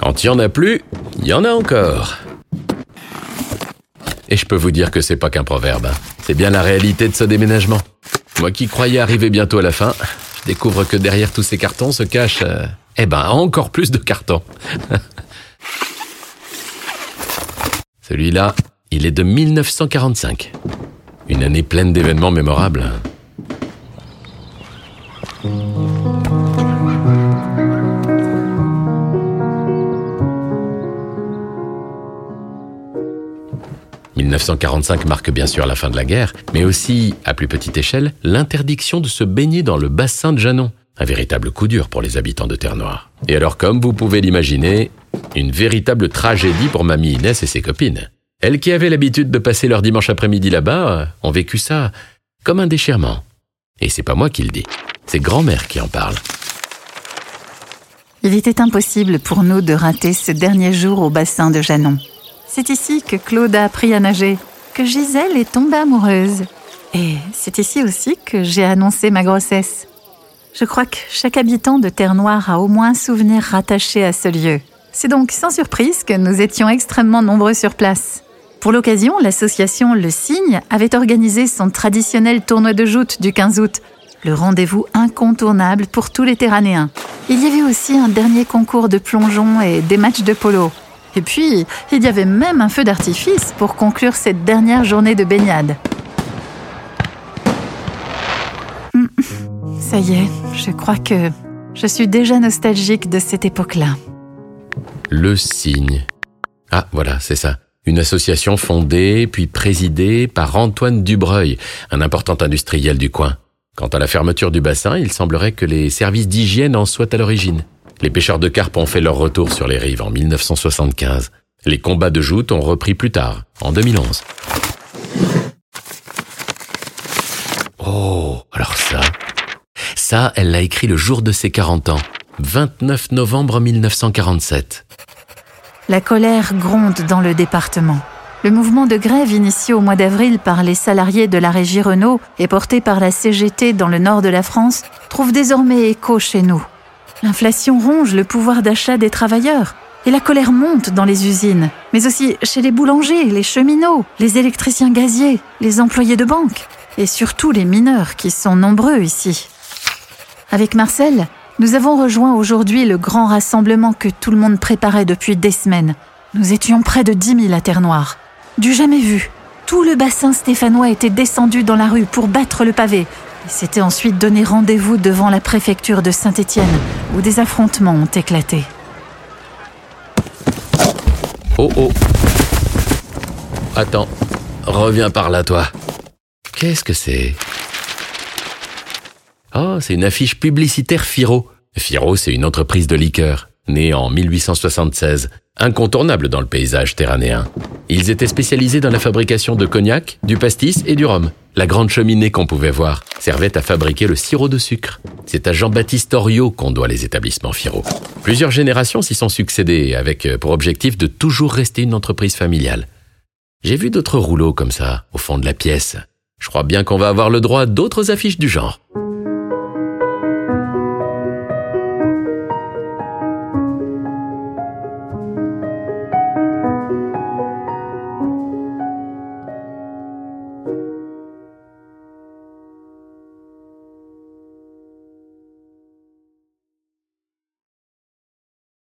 Quand il y en a plus, il y en a encore. Et je peux vous dire que c'est pas qu'un proverbe. hein. C'est bien la réalité de ce déménagement. Moi qui croyais arriver bientôt à la fin, je découvre que derrière tous ces cartons se cache, euh, eh ben, encore plus de cartons. Celui-là, il est de 1945. Une année pleine d'événements mémorables. 1945 marque bien sûr la fin de la guerre, mais aussi, à plus petite échelle, l'interdiction de se baigner dans le bassin de Janon. Un véritable coup dur pour les habitants de Terre-Noire. Et alors, comme vous pouvez l'imaginer, une véritable tragédie pour mamie Inès et ses copines. Elles qui avaient l'habitude de passer leur dimanche après-midi là-bas, euh, ont vécu ça comme un déchirement. Et c'est pas moi qui le dis, c'est grand-mère qui en parle. Il était impossible pour nous de rater ce dernier jour au bassin de Janon. C'est ici que Claude a appris à nager, que Gisèle est tombée amoureuse. Et c'est ici aussi que j'ai annoncé ma grossesse. Je crois que chaque habitant de Terre-Noire a au moins un souvenir rattaché à ce lieu. C'est donc sans surprise que nous étions extrêmement nombreux sur place. Pour l'occasion, l'association Le Cygne avait organisé son traditionnel tournoi de joute du 15 août, le rendez-vous incontournable pour tous les Terranéens. Il y avait aussi un dernier concours de plongeon et des matchs de polo. Et puis, il y avait même un feu d'artifice pour conclure cette dernière journée de baignade. Hmm, Ça y est, je crois que je suis déjà nostalgique de cette époque-là. Le Cygne. Ah, voilà, c'est ça. Une association fondée puis présidée par Antoine Dubreuil, un important industriel du coin. Quant à la fermeture du bassin, il semblerait que les services d'hygiène en soient à l'origine. Les pêcheurs de carpe ont fait leur retour sur les rives en 1975. Les combats de joutes ont repris plus tard, en 2011. Oh, alors ça. Ça, elle l'a écrit le jour de ses 40 ans, 29 novembre 1947. La colère gronde dans le département. Le mouvement de grève initié au mois d'avril par les salariés de la régie Renault et porté par la CGT dans le nord de la France trouve désormais écho chez nous. L'inflation ronge le pouvoir d'achat des travailleurs et la colère monte dans les usines, mais aussi chez les boulangers, les cheminots, les électriciens gaziers, les employés de banque et surtout les mineurs qui sont nombreux ici. Avec Marcel, nous avons rejoint aujourd'hui le grand rassemblement que tout le monde préparait depuis des semaines. Nous étions près de 10 000 à Terre-Noire. Du jamais vu. Tout le bassin stéphanois était descendu dans la rue pour battre le pavé. Et s'était ensuite donné rendez-vous devant la préfecture de Saint-Étienne, où des affrontements ont éclaté. Oh oh. Attends. Reviens par là, toi. Qu'est-ce que c'est? Oh, c'est une affiche publicitaire Firo. Firo, c'est une entreprise de liqueurs, née en 1876, incontournable dans le paysage terranéen. Ils étaient spécialisés dans la fabrication de cognac, du pastis et du rhum. La grande cheminée qu'on pouvait voir servait à fabriquer le sirop de sucre. C'est à Jean-Baptiste Oriot qu'on doit les établissements Firo. Plusieurs générations s'y sont succédées avec euh, pour objectif de toujours rester une entreprise familiale. J'ai vu d'autres rouleaux comme ça, au fond de la pièce. Je crois bien qu'on va avoir le droit à d'autres affiches du genre.